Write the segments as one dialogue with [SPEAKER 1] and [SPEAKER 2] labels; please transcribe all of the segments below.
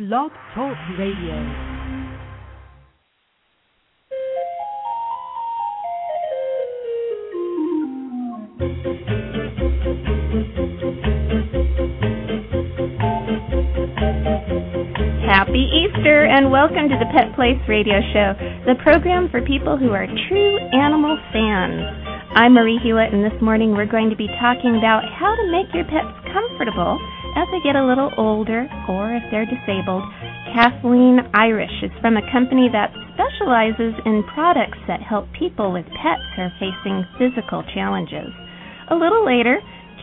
[SPEAKER 1] Blog Talk Radio.
[SPEAKER 2] Happy Easter and welcome to the Pet Place Radio Show, the program for people who are true animal fans. I'm Marie Hulett, and this morning we're going to be talking about how to make your pets comfortable as they get a little older or if they're disabled. Kathleen Irish is from a company that specializes in products that help people with pets who are facing physical challenges. A little later,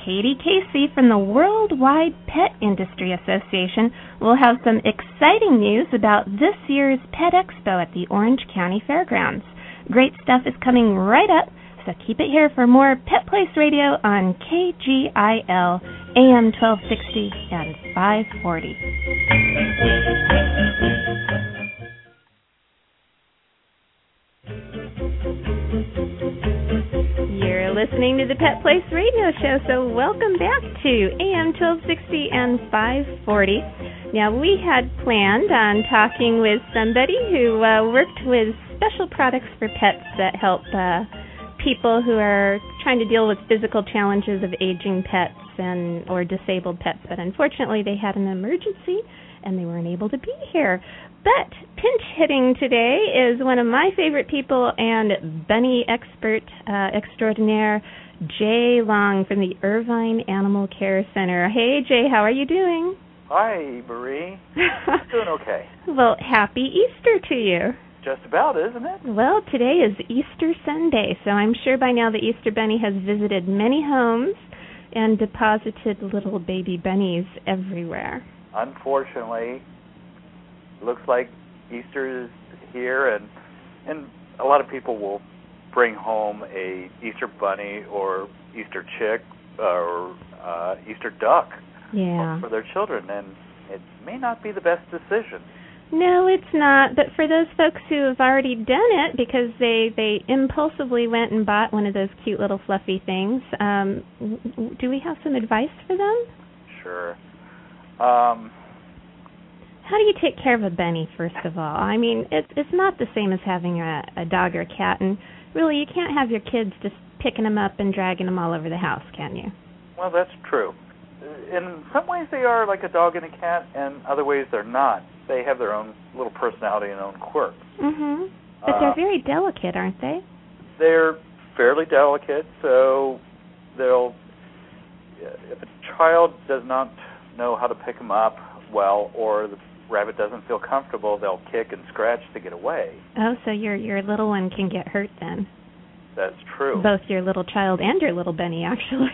[SPEAKER 2] Katie Casey from the Worldwide Pet Industry Association will have some exciting news about this year's Pet Expo at the Orange County Fairgrounds. Great stuff is coming right up, so keep it here for more Pet Place Radio on KGIL AM 1260 and 540. You're listening to the Pet Place Radio Show, so welcome back to AM 1260 and 540. Now, we had planned on talking with somebody who uh, worked with special products for pets that help uh, people who are trying to deal with physical challenges of aging pets and or disabled pets, but unfortunately they had an emergency and they weren't able to be here. But pinch hitting today is one of my favorite people and bunny expert uh, extraordinaire, Jay Long from the Irvine Animal Care Center. Hey, Jay, how are you doing?
[SPEAKER 3] Hi, Marie. Doing okay.
[SPEAKER 2] well, happy Easter to you.
[SPEAKER 3] Just about, isn't it?
[SPEAKER 2] Well, today is Easter Sunday, so I'm sure by now the Easter Bunny has visited many homes and deposited little baby bunnies everywhere.
[SPEAKER 3] Unfortunately, looks like Easter is here, and and a lot of people will bring home a Easter bunny or Easter chick or uh, Easter duck
[SPEAKER 2] Yeah.
[SPEAKER 3] for their children, and it may not be the best decision.
[SPEAKER 2] No, it's not. But for those folks who have already done it because they they impulsively went and bought one of those cute little fluffy things, um, do we have some advice for them?
[SPEAKER 3] Sure. Um,
[SPEAKER 2] How do you take care of a bunny, first of all? I mean, it's it's not the same as having a, a dog or a cat, and really, you can't have your kids just picking them up and dragging them all over the house, can you?
[SPEAKER 3] well, that's true. In some ways, they are like a dog and a cat, and other ways they're not. They have their own little personality and own quirks.
[SPEAKER 2] Mhm. But
[SPEAKER 3] Uh,
[SPEAKER 2] they're very delicate, aren't they?
[SPEAKER 3] they're fairly delicate, so they'll. If a child does not know how to pick them up well, or the rabbit doesn't feel comfortable, they'll kick and scratch to get away.
[SPEAKER 2] Oh, so your your little one can get hurt then.
[SPEAKER 3] That's true.
[SPEAKER 2] Both your little child and your little bunny, actually.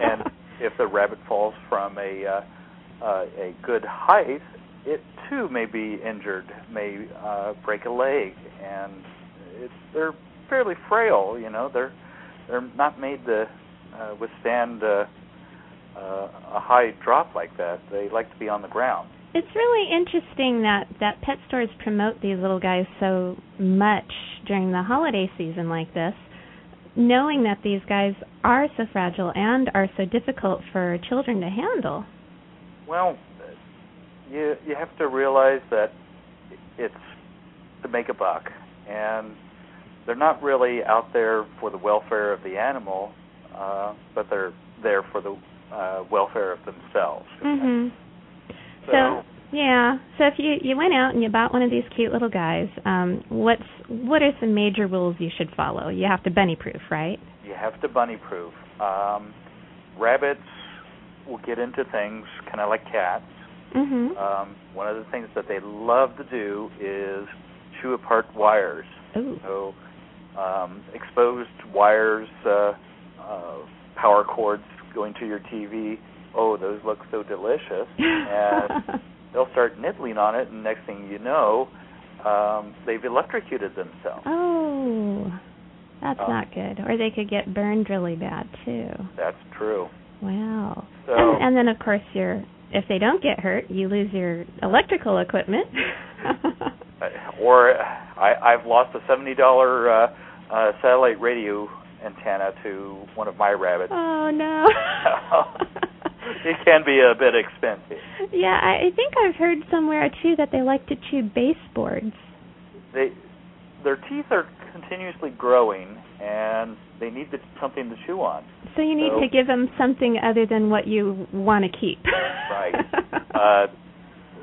[SPEAKER 3] and if the rabbit falls from a uh, uh, a good height, it too may be injured, may uh, break a leg, and it's, they're fairly frail. You know, they're they're not made to uh, withstand uh, uh, a high drop like that. They like to be on the ground.
[SPEAKER 2] It's really interesting that that pet stores promote these little guys so much during the holiday season like this, knowing that these guys are so fragile and are so difficult for children to handle.
[SPEAKER 3] Well, you you have to realize that it's to make a buck, and they're not really out there for the welfare of the animal, uh, but they're there for the uh, welfare of themselves.
[SPEAKER 2] Mhm.
[SPEAKER 3] So,
[SPEAKER 2] So yeah, so if you you went out and you bought one of these cute little guys, um, what's what are some major rules you should follow? You have to bunny proof, right?
[SPEAKER 3] you have to bunny proof. Um, rabbits will get into things kind of like cats.
[SPEAKER 2] Mhm.
[SPEAKER 3] Um, one of the things that they love to do is chew apart wires.
[SPEAKER 2] Ooh.
[SPEAKER 3] So um, exposed wires, uh, uh, power cords going to your TV. Oh, those look so delicious. And they'll start nibbling on it, and next thing you know, um, they've electrocuted themselves.
[SPEAKER 2] Oh, that's
[SPEAKER 3] Um,
[SPEAKER 2] not good. Or they could get burned really bad too.
[SPEAKER 3] That's true.
[SPEAKER 2] Wow.
[SPEAKER 3] So
[SPEAKER 2] and, and then of course you're if they don't get hurt, you lose your electrical equipment.
[SPEAKER 3] Or I, I've lost a seventy dollar uh, uh, satellite radio antenna to one of my rabbits.
[SPEAKER 2] oh no.
[SPEAKER 3] it can be a bit expensive.
[SPEAKER 2] yeah, I, think I've heard somewhere too that they like to chew baseboards.
[SPEAKER 3] They their teeth are continuously growing, and they need to, something to chew on.
[SPEAKER 2] So you need
[SPEAKER 3] So-
[SPEAKER 2] to give them something other than what you want to keep.
[SPEAKER 3] Right. uh,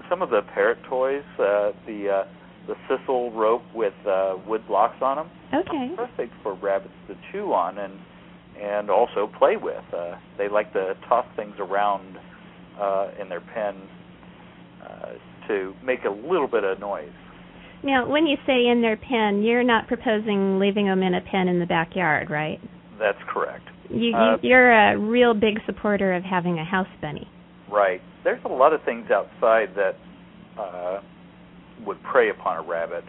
[SPEAKER 3] some of the parrot toys, uh, the uh, the sisal rope with uh, wood blocks on them,
[SPEAKER 2] okay.
[SPEAKER 3] perfect for rabbits to chew on and and also play with. Uh, they like to toss things around uh, in their pen uh, to make a little bit of noise.
[SPEAKER 2] Now, when you say in their pen, you're not proposing leaving them in a pen in the backyard, right?
[SPEAKER 3] That's correct.
[SPEAKER 2] You,
[SPEAKER 3] Uh,
[SPEAKER 2] you you're a real big supporter of having a house bunny.
[SPEAKER 3] Right. There's a lot of things outside that uh, would prey upon a rabbit,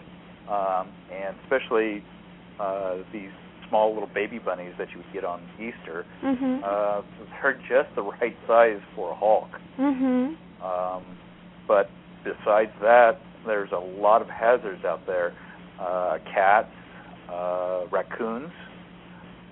[SPEAKER 3] um, and especially uh, these small little baby bunnies that you would get on Easter.
[SPEAKER 2] Mhm.
[SPEAKER 3] Uh, they're just the right size for a hawk.
[SPEAKER 2] Mhm.
[SPEAKER 3] Um, but besides that, there's a lot of hazards out there. Uh, cats, uh, raccoons.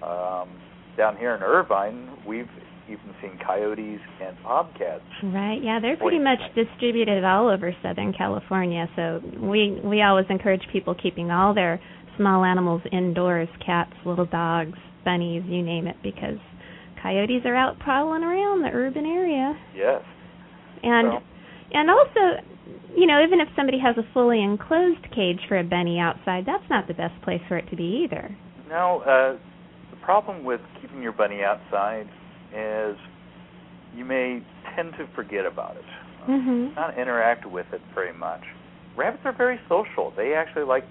[SPEAKER 3] Um, down here in Irvine, we've even seen coyotes and bobcats.
[SPEAKER 2] Right. Yeah, they're pretty much distributed all over Southern California. So we we always encourage people keeping all their small animals indoors, cats, little dogs, bunnies, you name it, because coyotes are out prowling around the urban area.
[SPEAKER 3] Yes.
[SPEAKER 2] And
[SPEAKER 3] So-
[SPEAKER 2] and also, you know, even if somebody has a fully enclosed cage for a bunny outside, that's not the best place for it to be either.
[SPEAKER 3] No, uh, the problem with keeping your bunny outside is you may tend to forget about it,
[SPEAKER 2] Mhm.
[SPEAKER 3] not interact with it very much. Rabbits are very social. They actually like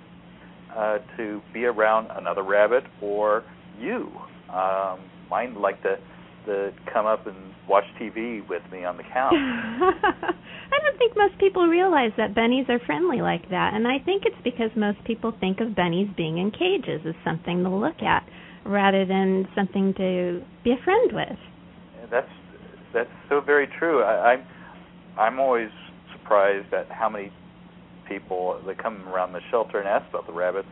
[SPEAKER 3] uh, to be around another rabbit or you. Um, mine like to, to come up and watch TV with me on the couch.
[SPEAKER 2] I don't think most people realize that bunnies are friendly like that, and I think it's because most people think of bunnies being in cages as something to look at rather than something to be a friend with.
[SPEAKER 3] That's that's so very true. I, I'm I'm always surprised at how many people that come around the shelter and ask about the rabbits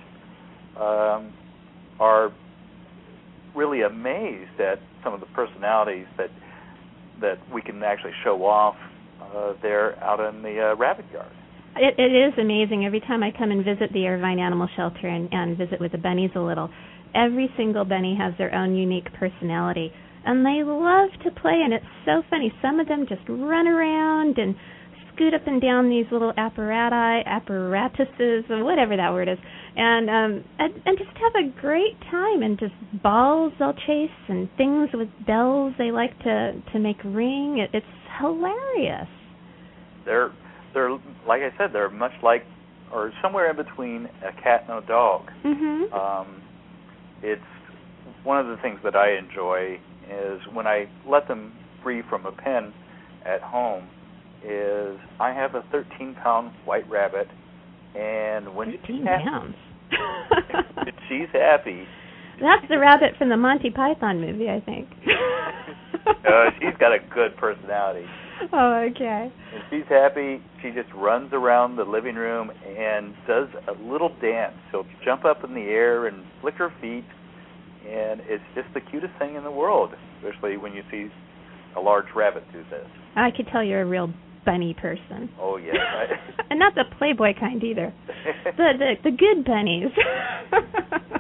[SPEAKER 3] um, are really amazed at some of the personalities that that we can actually show off uh, there out in the uh, rabbit yard.
[SPEAKER 2] It, it is amazing. Every time I come and visit the Irvine Animal Shelter and, and visit with the bunnies a little, every single bunny has their own unique personality. And they love to play, and it's so funny. Some of them just run around and scoot up and down these little apparati, apparatuses, or whatever that word is, and um, and, and just have a great time. And just balls they'll chase, and things with bells they like to to make ring. It, it's hilarious.
[SPEAKER 3] They're they're like I said, they're much like or somewhere in between a cat and a dog.
[SPEAKER 2] Mhm.
[SPEAKER 3] um, it's one of the things that I enjoy is when I let them free from a pen at home is I have a 13 pound white rabbit and when she's happy, she's happy.
[SPEAKER 2] That's the rabbit from the Monty Python movie, I think.
[SPEAKER 3] uh, she's got a good personality.
[SPEAKER 2] Oh, okay.
[SPEAKER 3] if she's happy she just runs around the living room and does a little dance. She'll jump up in the air and flick her feet and it's just the cutest thing in the world especially when you see a large rabbit do this.
[SPEAKER 2] I could tell you're a real bunny person.
[SPEAKER 3] Oh yes. I-
[SPEAKER 2] and not the Playboy kind either. The the the good bunnies.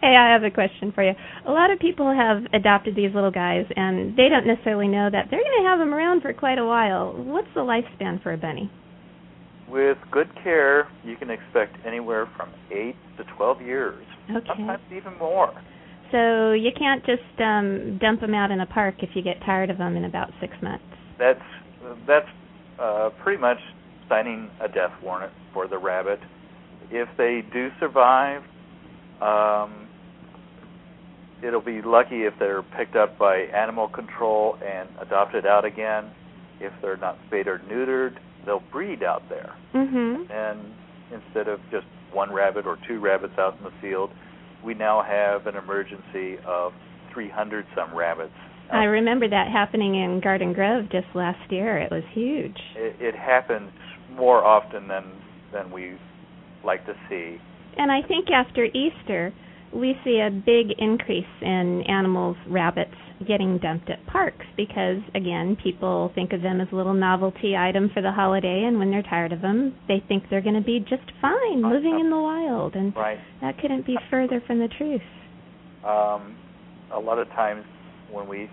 [SPEAKER 2] hey, I have a question for you. A lot of people have adopted these little guys, and they don't necessarily know that they're going to have them around for quite a while. What's the lifespan for a bunny?
[SPEAKER 3] With good care, you can expect anywhere from eight to twelve years,
[SPEAKER 2] Okay.
[SPEAKER 3] sometimes even more.
[SPEAKER 2] So you can't just um dump them out in a park if you get tired of them in about six months.
[SPEAKER 3] That's that's uh, pretty much signing a death warrant for the rabbit. If they do survive, um, it'll be lucky if they're picked up by animal control and adopted out again. If they're not spayed or neutered, they'll breed out there.
[SPEAKER 2] Mhm.
[SPEAKER 3] And instead of just one rabbit or two rabbits out in the field, we now have an emergency of 300 some rabbits.
[SPEAKER 2] I remember that happening in Garden Grove just last year. It was huge.
[SPEAKER 3] It, it happens more often than than we like to see.
[SPEAKER 2] And I think after Easter, we see a big increase in animals, rabbits, getting dumped at parks because, again, people think of them as a little novelty item for the holiday, and when they're tired of them, they think they're going to be just fine living in the wild. And
[SPEAKER 3] Right.
[SPEAKER 2] that couldn't be further from the truth.
[SPEAKER 3] Um, a lot of times when we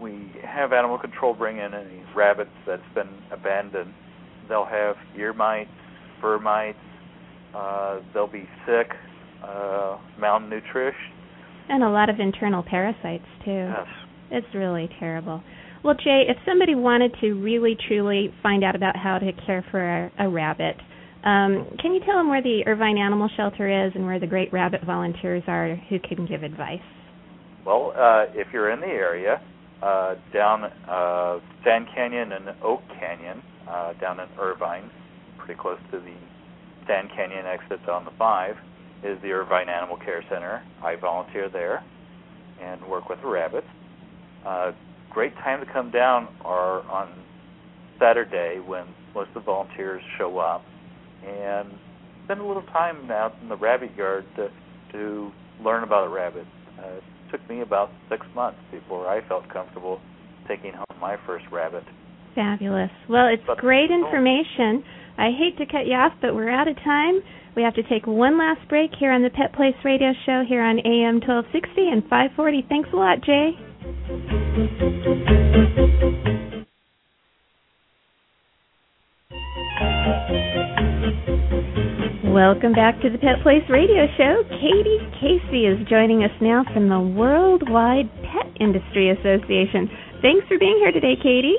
[SPEAKER 3] we have animal control bring in any rabbits that's been abandoned, they'll have ear mites, fur mites, uh, they'll be sick, uh, malnourished.
[SPEAKER 2] And a lot of internal parasites, too.
[SPEAKER 3] Yes.
[SPEAKER 2] It's really terrible. Well, Jay, if somebody wanted to really truly find out about how to care for a, a rabbit, um, can you tell them where the Irvine Animal Shelter is and where the great rabbit volunteers are who can give advice?
[SPEAKER 3] Well, uh, if you're in the area, uh, down uh, Sand Canyon and Oak Canyon, uh, down in Irvine, pretty close to the Sand Canyon exits on the 5, is the Irvine Animal Care Center. I volunteer there and work with the rabbits. Uh, great time to come down are on Saturday when most of the volunteers show up and spend a little time out in the rabbit yard to, to learn about a rabbit. Uh, took me about six months before I felt comfortable taking home my first rabbit.
[SPEAKER 2] Fabulous. Well, it's
[SPEAKER 3] But-
[SPEAKER 2] great information. I hate to cut you off, but we're out of time. We have to take one last break here on the Pet Place Radio Show here on AM 1260 and 540. Thanks a lot, Jay. Welcome back to the Pet Place Radio Show. Katie Casey is joining us now from the Worldwide Pet Industry Association. Thanks for being here today, Katie.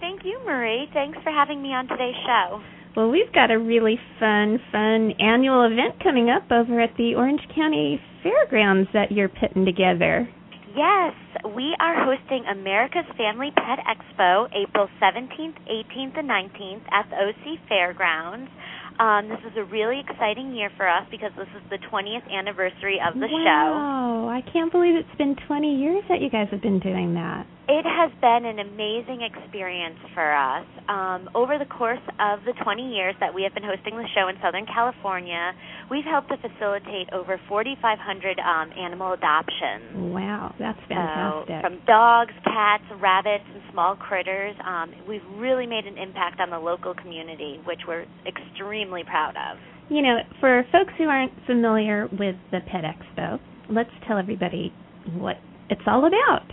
[SPEAKER 4] Thank you, Marie. Thanks for having me on today's show.
[SPEAKER 2] Well, we've got a really fun, fun annual event coming up over at the Orange County Fairgrounds that you're putting together.
[SPEAKER 4] Yes, we are hosting America's Family Pet Expo April 17th, 18th, and 19th at the OC Fairgrounds. Um, this is a really exciting year for us because this is the 20th anniversary of the show.
[SPEAKER 2] wow, I can't believe it's been 20 years that you guys have been doing that.
[SPEAKER 4] It has been an amazing experience for us. Um, over the course of the 20 years that we have been hosting the show in Southern California, we've helped to facilitate over 4,500 um, animal adoptions.
[SPEAKER 2] Wow, that's
[SPEAKER 4] So,
[SPEAKER 2] fantastic.
[SPEAKER 4] from dogs, cats, rabbits, and small critters, um, we've really made an impact on the local community, which we're extremely proud of.
[SPEAKER 2] you know, for folks who aren't familiar with the Pet Expo, let's tell everybody what it's all about.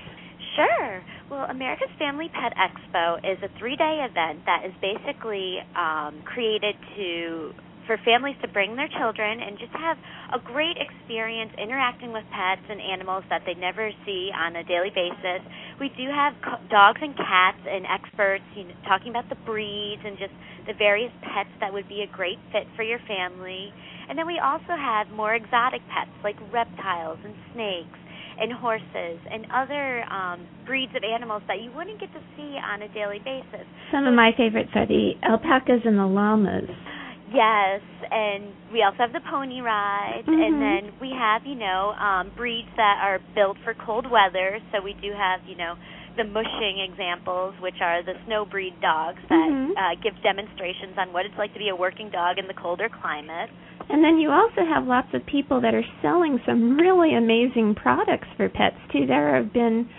[SPEAKER 4] Sure. Well, America's Family Pet Expo is a three-day event that is basically um, created to for families to bring their children and just have a great experience interacting with pets and animals that they never see on a daily basis. We do have co- dogs and cats and experts you know, talking about the breeds and just the various pets that would be a great fit for your family. And then we also have more exotic pets like reptiles and snakes and horses and other um, breeds of animals that you wouldn't get to see on a daily basis.
[SPEAKER 2] Some of my favorites are the alpacas and the llamas.
[SPEAKER 4] Yes, and we also have the pony rides,
[SPEAKER 2] Mhm.
[SPEAKER 4] and then we have you know um, breeds that are built for cold weather. So we do have you know the mushing examples, which are the snow breed dogs that
[SPEAKER 2] Mhm.
[SPEAKER 4] uh, give demonstrations on what it's like to be a working dog in the colder climate.
[SPEAKER 2] And then you also have lots of people that are selling some really amazing products for pets too. There have been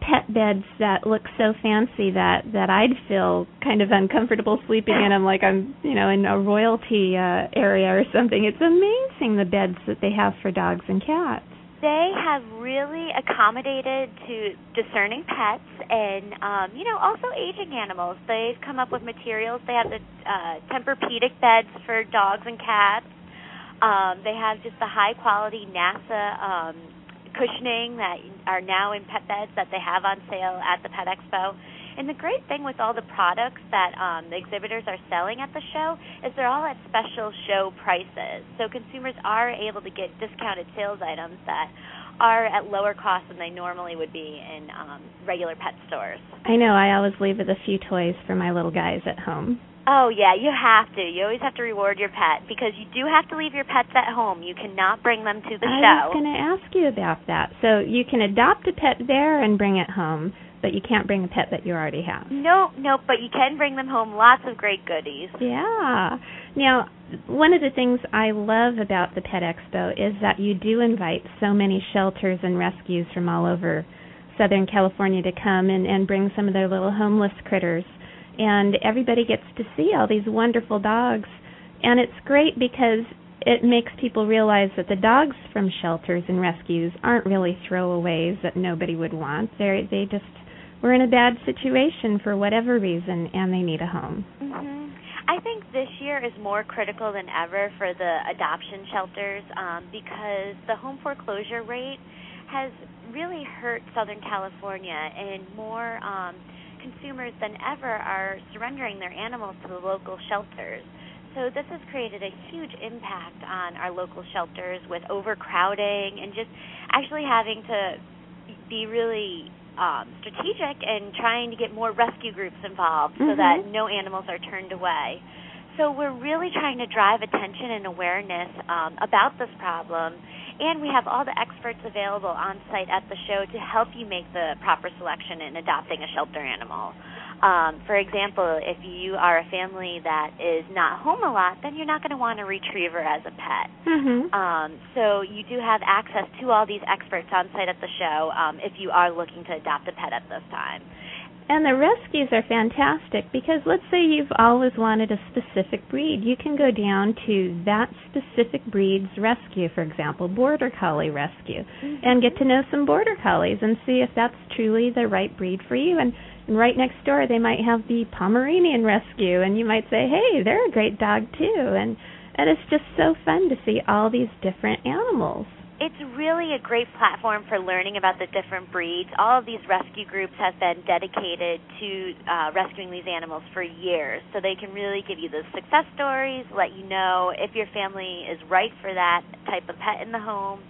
[SPEAKER 2] pet beds that look so fancy that that I'd feel kind of uncomfortable sleeping in them like I'm, you know, in a royalty uh area or something. It's amazing the beds that they have for dogs and cats.
[SPEAKER 4] They have really accommodated to discerning pets and um, you know also aging animals. They've come up with materials. They have the uh, Tempur-Pedic beds for dogs and cats. Um, they have just the high quality NASA um, cushioning that are now in pet beds that they have on sale at the Pet Expo. And the great thing with all the products that um, the exhibitors are selling at the show is they're all at special show prices. So consumers are able to get discounted sales items that are at lower cost than they normally would be in um, regular pet stores.
[SPEAKER 2] I know. I always leave with a few toys for my little guys at home.
[SPEAKER 4] Oh yeah, you have to. You always have to reward your pet because you do have to leave your pets at home. You cannot bring them to the
[SPEAKER 2] I
[SPEAKER 4] show.
[SPEAKER 2] I was going to ask you about that. So you can adopt a pet there and bring it home, but you can't bring a pet that you already have.
[SPEAKER 4] No, no, but you can bring them home. Lots of great goodies.
[SPEAKER 2] Yeah. Now, one of the things I love about the Pet Expo is that you do invite so many shelters and rescues from all over Southern California to come and, and bring some of their little homeless critters. And everybody gets to see all these wonderful dogs. And it's great because it makes people realize that the dogs from shelters and rescues aren't really throwaways that nobody would want. They they just were in a bad situation for whatever reason and they need a home.
[SPEAKER 4] Mm-hmm. I think this year is more critical than ever for the adoption shelters um, because the home foreclosure rate has really hurt Southern California, and more um, consumers than ever are surrendering their animals to the local shelters. So this has created a huge impact on our local shelters with overcrowding and just actually having to be really um, strategic and trying to get more rescue groups involved so
[SPEAKER 2] Mhm.
[SPEAKER 4] that no animals are turned away. So we're really trying to drive attention and awareness um, about this problem, and we have all the experts available on site at the show to help you make the proper selection in adopting a shelter animal. Um, for example, if you are a family that is not home a lot, then you're not going to want a retriever as a pet.
[SPEAKER 2] Mhm.
[SPEAKER 4] Um, so you do have access to all these experts on site at the show um, if you are looking to adopt a pet at this time.
[SPEAKER 2] And the rescues are fantastic because let's say you've always wanted a specific breed. You can go down to that specific breed's rescue, for example, Border Collie Rescue, and get mm-hmm. to know some Border Collies and see if that's truly the right breed for you. And, and right next door, they might have the Pomeranian Rescue, and you might say, hey, they're a great dog too. And, and it's just so fun to see all these different animals.
[SPEAKER 4] It's really a great platform for learning about the different breeds. All of these rescue groups have been dedicated to uh, rescuing these animals for years, so they can really give you the success stories, let you know if your family is right for that type of pet in the home.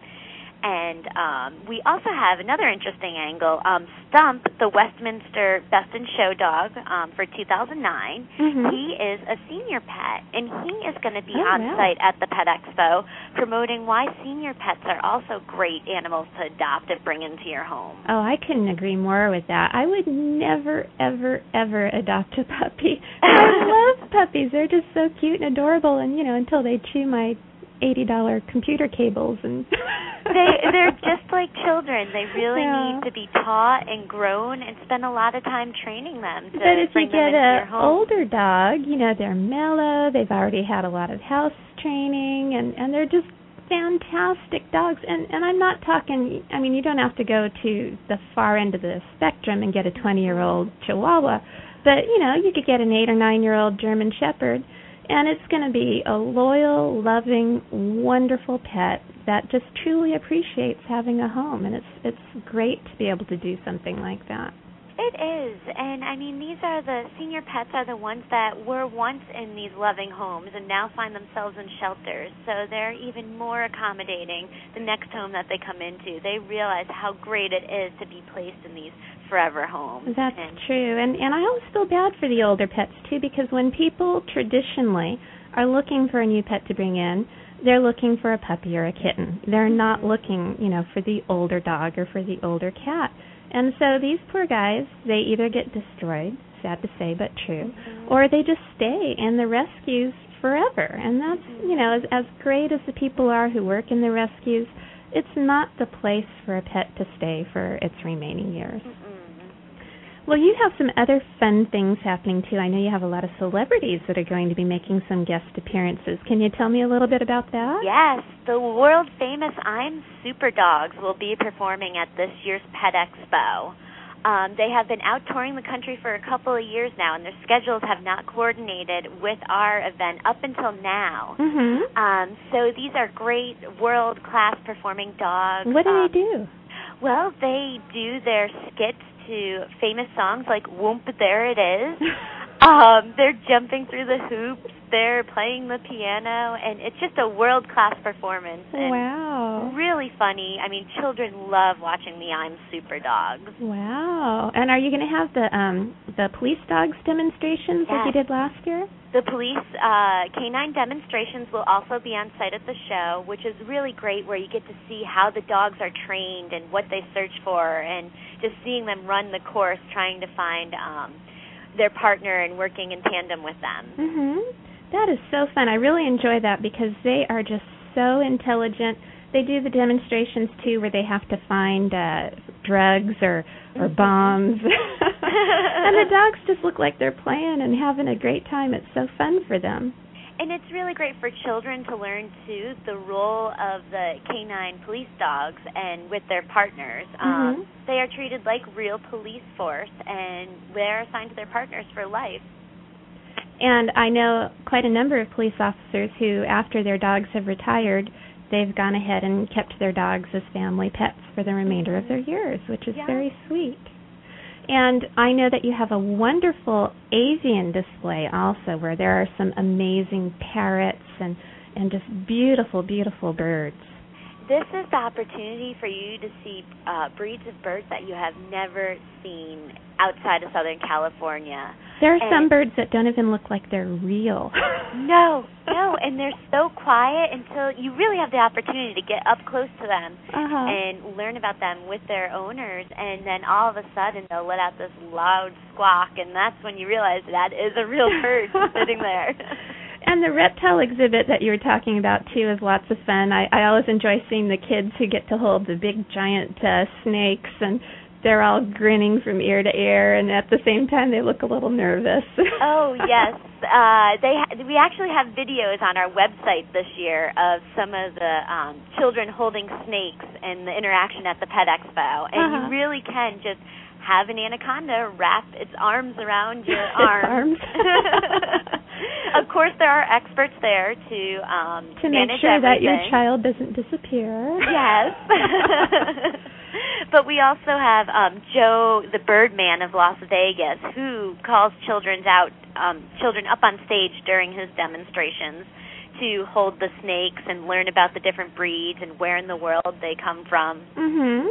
[SPEAKER 4] And um, we also have another interesting angle. Um, Stump, the Westminster Best in Show dog um, for 2009,
[SPEAKER 2] Mhm.
[SPEAKER 4] he is a senior pet, and he is going to be
[SPEAKER 2] Oh,
[SPEAKER 4] on
[SPEAKER 2] wow.
[SPEAKER 4] site at the Pet Expo promoting why senior pets are also great animals to adopt and bring into your home.
[SPEAKER 2] Oh, I couldn't agree more with that. I would never, ever, ever adopt a puppy. I love puppies. They're just so cute and adorable, and you know, until they chew my eighty dollar computer cables and
[SPEAKER 4] they they're just like children. They really
[SPEAKER 2] Yeah.
[SPEAKER 4] need to be taught and grown and spend a lot of time training them to
[SPEAKER 2] But if you
[SPEAKER 4] bring them
[SPEAKER 2] get a older dog, you know, they're mellow, they've already had a lot of house training and and they're just fantastic dogs and and I'm not talking I mean you don't have to go to the far end of the spectrum and get a 20-year-old chihuahua, but you know, you could get an 8 or 9-year-old German shepherd and it's going to be a loyal, loving, wonderful pet that just truly appreciates having a home and it's it's great to be able to do something like that.
[SPEAKER 4] It is, and I mean, these are the senior pets are the ones that were once in these loving homes and now find themselves in shelters. So they're even more accommodating the next home that they come into. They realize how great it is to be placed in these forever homes.
[SPEAKER 2] That's
[SPEAKER 4] and
[SPEAKER 2] true. And and I always feel bad for the older pets too because when people traditionally are looking for a new pet to bring in, they're looking for a puppy or a kitten. They're not looking, you know, for the older dog or for the older cat. And so these poor guys, they either get destroyed, sad to say but true, or they just stay in the rescues forever. And that's, you know, as as great as the people are who work in the rescues, it's not the place for a pet to stay for its remaining years.
[SPEAKER 4] Mm-mm.
[SPEAKER 2] Well, you have some other fun things happening too. I know you have a lot of celebrities that are going to be making some guest appearances. Can you tell me a little bit about that?
[SPEAKER 4] Yes, the world famous I'm Super Dogs will be performing at this year's Pet Expo. Um, they have been out touring the country for a couple of years now, and their schedules have not coordinated with our event up until now.
[SPEAKER 2] Mhm.
[SPEAKER 4] Um, so these are great world class performing dogs.
[SPEAKER 2] What do
[SPEAKER 4] Um,
[SPEAKER 2] they do?
[SPEAKER 4] Well, they do their skits to famous songs like Whoomp There It Is. Um, they're jumping through the hoops. They're playing the piano, and it's just a world class performance. And
[SPEAKER 2] Wow.
[SPEAKER 4] Really funny. I mean, children love watching the I'm Super Dogs.
[SPEAKER 2] Wow. And are you going to have the um the police dogs demonstrations like you did last year?
[SPEAKER 4] The police uh, canine demonstrations will also be on site at the show, which is really great where you get to see how the dogs are trained and what they search for, and just seeing them run the course trying to find um, their partner and working in tandem with them.
[SPEAKER 2] Mhm. That is so fun. I really enjoy that because they are just so intelligent. They do the demonstrations too where they have to find uh drugs or or bombs. and the dogs just look like they're playing and having a great time. It's so fun for them.
[SPEAKER 4] And it's really great for children to learn too the role of the canine police dogs and with their partners. Um,
[SPEAKER 2] Mhm.
[SPEAKER 4] they are treated like real police force, and they're assigned to their partners for life.
[SPEAKER 2] And I know quite a number of police officers who, after their dogs have retired, they've gone ahead and kept their dogs as family pets for the remainder of their years, which is
[SPEAKER 4] Yeah.
[SPEAKER 2] very sweet. And I know that you have a wonderful avian display also, where there are some amazing parrots and and just beautiful, beautiful birds.
[SPEAKER 4] This is the opportunity for you to see uh, breeds of birds that you have never seen outside of Southern California.
[SPEAKER 2] There are some birds that don't even look like they're real.
[SPEAKER 4] No, no, and they're so quiet until you really have the opportunity to get up close to them
[SPEAKER 2] uh-huh.
[SPEAKER 4] and learn about them with their owners and then all of a sudden they'll let out this loud squawk and that's when you realize that is a real bird sitting there.
[SPEAKER 2] And the reptile exhibit that you were talking about too is lots of fun. I, I always enjoy seeing the kids who get to hold the big giant uh, snakes, and they're all grinning from ear to ear, and at the same time they look a little nervous.
[SPEAKER 4] oh yes, uh, they ha- we actually have videos on our website this year of some of the um, children holding snakes and the interaction at the Pet Expo, and
[SPEAKER 2] Uh-huh.
[SPEAKER 4] you really can just have an anaconda wrap its arms around your
[SPEAKER 2] Its
[SPEAKER 4] arms. of course, there are experts there to um,
[SPEAKER 2] to make sure that your child doesn't disappear.
[SPEAKER 4] Yes. but we also have um Joe the Birdman of Las Vegas who calls children out um children up on stage during his demonstrations to hold the snakes and learn about the different breeds and where in the world they come from.
[SPEAKER 2] Mhm.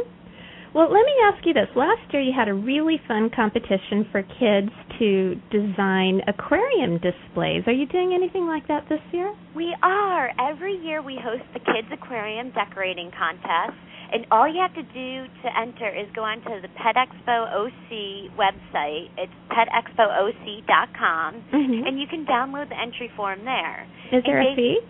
[SPEAKER 2] Well, let me ask you this. Last year you had a really fun competition for kids to design aquarium displays. Are you doing anything like that this year?
[SPEAKER 4] We are. Every year we host the Kids Aquarium Decorating Contest. And all you have to do to enter is go onto the Pet Expo OC website. It's petexpooc.com.
[SPEAKER 2] Mhm.
[SPEAKER 4] And you can download the entry form there.
[SPEAKER 2] Is there
[SPEAKER 4] and
[SPEAKER 2] a fee?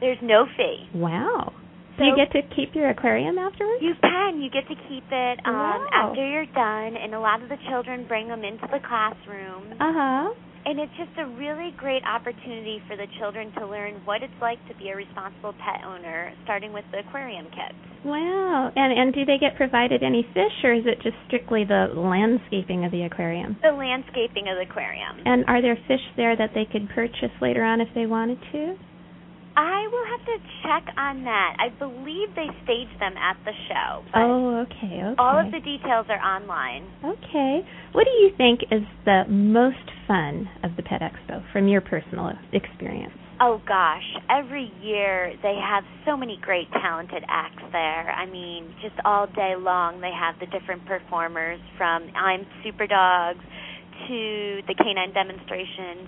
[SPEAKER 4] There's no fee.
[SPEAKER 2] Wow. Do you get to keep your aquarium afterwards?
[SPEAKER 4] You can. You get to keep it um,
[SPEAKER 2] Wow.
[SPEAKER 4] after you're done. And a lot of the children bring them into the classroom.
[SPEAKER 2] Uh-huh.
[SPEAKER 4] And it's just a really great opportunity for the children to learn what it's like to be a responsible pet owner, starting with the aquarium kits.
[SPEAKER 2] Wow. And and do they get provided any fish or is it just strictly the landscaping of the aquarium?
[SPEAKER 4] The landscaping of the aquarium.
[SPEAKER 2] And are there fish there that they could purchase later on if they wanted to?
[SPEAKER 4] I will have to check on that. I believe they stage them at the show.
[SPEAKER 2] Oh, okay, okay.
[SPEAKER 4] all of the details are online.
[SPEAKER 2] Okay. What do you think is the most fun of the Pet Expo from your personal experience?
[SPEAKER 4] Oh gosh, every year they have so many great talented acts there. I mean, just all day long they have the different performers from I'm Super Dogs to the canine demonstrations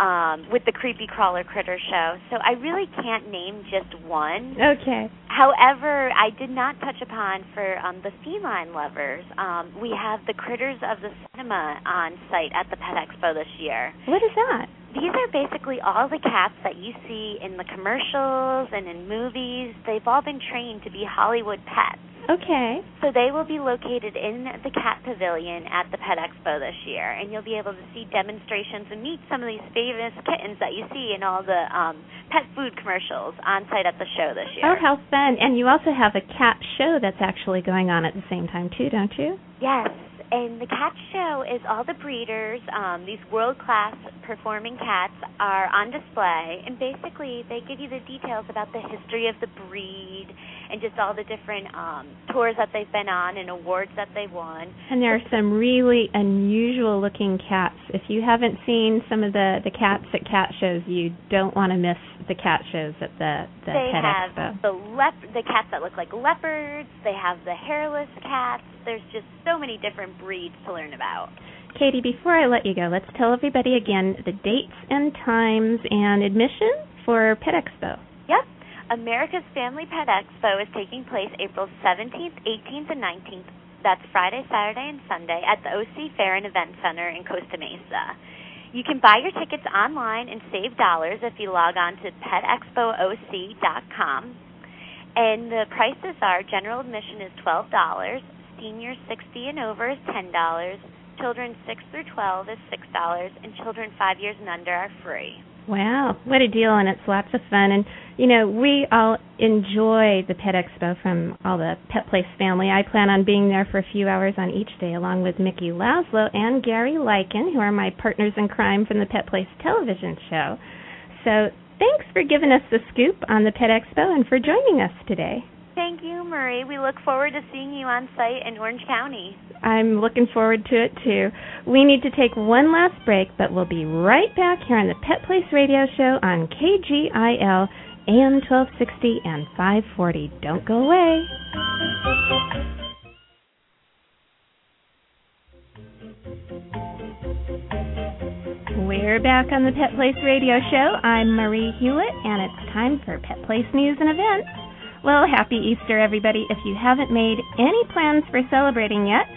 [SPEAKER 4] um, with the Creepy Crawler Critter Show. So I really can't name just one.
[SPEAKER 2] Okay.
[SPEAKER 4] However, I did not touch upon for um, the feline lovers. Um, we have the Critters of the Cinema on site at the Pet Expo this year.
[SPEAKER 2] What is that?
[SPEAKER 4] These are basically all the cats that you see in the commercials and in movies. They've all been trained to be Hollywood pets.
[SPEAKER 2] Okay.
[SPEAKER 4] So they will be located in the cat pavilion at the Pet Expo this year, and you'll be able to see demonstrations and meet some of these famous kittens that you see in all the um, pet food commercials on site at the show this year.
[SPEAKER 2] Oh, how fun. And you also have a cat show that's actually going on at the same time, too, don't you?
[SPEAKER 4] Yes, and the cat show is all the breeders, um, these world class performing cats are on display, and basically they give you the details about the history of the breed and just all the different um, tours that they've been on and awards that they won.
[SPEAKER 2] And there are some really unusual looking cats. If you haven't seen some of the the cats at cat shows, you don't want to miss the cat shows at the the
[SPEAKER 4] they
[SPEAKER 2] Pet
[SPEAKER 4] have
[SPEAKER 2] Expo.
[SPEAKER 4] the lep- the cats that look like leopards. They have the hairless cats. There's just so many different breeds to learn about.
[SPEAKER 2] Katie, before I let you go, let's tell everybody again the dates and times and admission for Pet Expo.
[SPEAKER 4] Yep. America's Family Pet Expo is taking place April 17th, 18th, and 19th. That's Friday, Saturday, and Sunday at the OC Fair and Event Center in Costa Mesa. You can buy your tickets online and save dollars if you log on to petexpooc.com. And the prices are general admission is $12, seniors 60 and over is $10, children 6 through 12 is $6, and children 5 years and under are free.
[SPEAKER 2] Wow, what a deal, and it's lots of fun. And, you know, we all enjoy the Pet Expo from all the Pet Place family. I plan on being there for a few hours on each day, along with Mickey Laszlo and Gary Lykin, who are my partners in crime from the Pet Place television show. So thanks for giving us the scoop on the Pet Expo and for joining us today.
[SPEAKER 4] Thank you, Marie. We look forward to seeing you on site in Orange County.
[SPEAKER 2] I'm looking forward to it too. We need to take one last break, but we'll be right back here on the Pet Place Radio Show on KGIL AM 1260 and 540. Don't go away. We're back on the Pet Place Radio Show. I'm Marie Hulett, and it's time for Pet Place News and Events. Well, happy Easter, everybody. If you haven't made any plans for celebrating yet,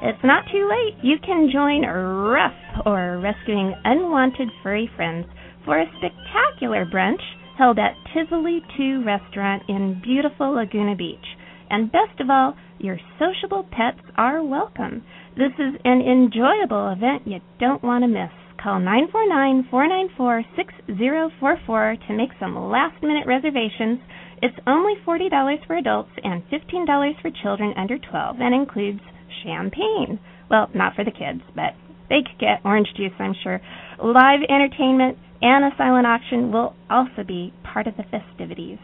[SPEAKER 2] it's not too late. You can join RUFF, or Rescuing Unwanted Furry Friends, for a spectacular brunch held at Tivoli 2 Restaurant in beautiful Laguna Beach. And best of all, your sociable pets are welcome. This is an enjoyable event you don't want to miss. Call 949-494-6044 to make some last-minute reservations. It's only $40 for adults and $15 for children under 12 and includes champagne. Well, not for the kids, but they could get orange juice, I'm sure. Live entertainment and a silent auction will also be part of the festivities.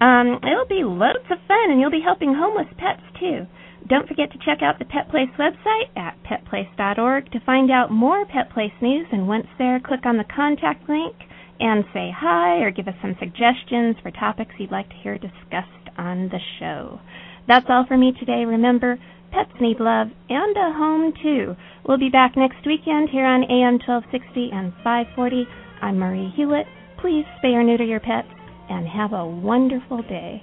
[SPEAKER 2] Um, it'll be loads of fun, and you'll be helping homeless pets too. Don't forget to check out the Pet Place website at petplace.org to find out more Pet Place news. And once there, click on the contact link and say hi or give us some suggestions for topics you'd like to hear discussed on the show. That's all for me today. Remember, pets need love and a home too. We'll be back next weekend here on AM 1260 and 540. I'm Marie Hulett. Please spay or neuter your pets and have a wonderful day.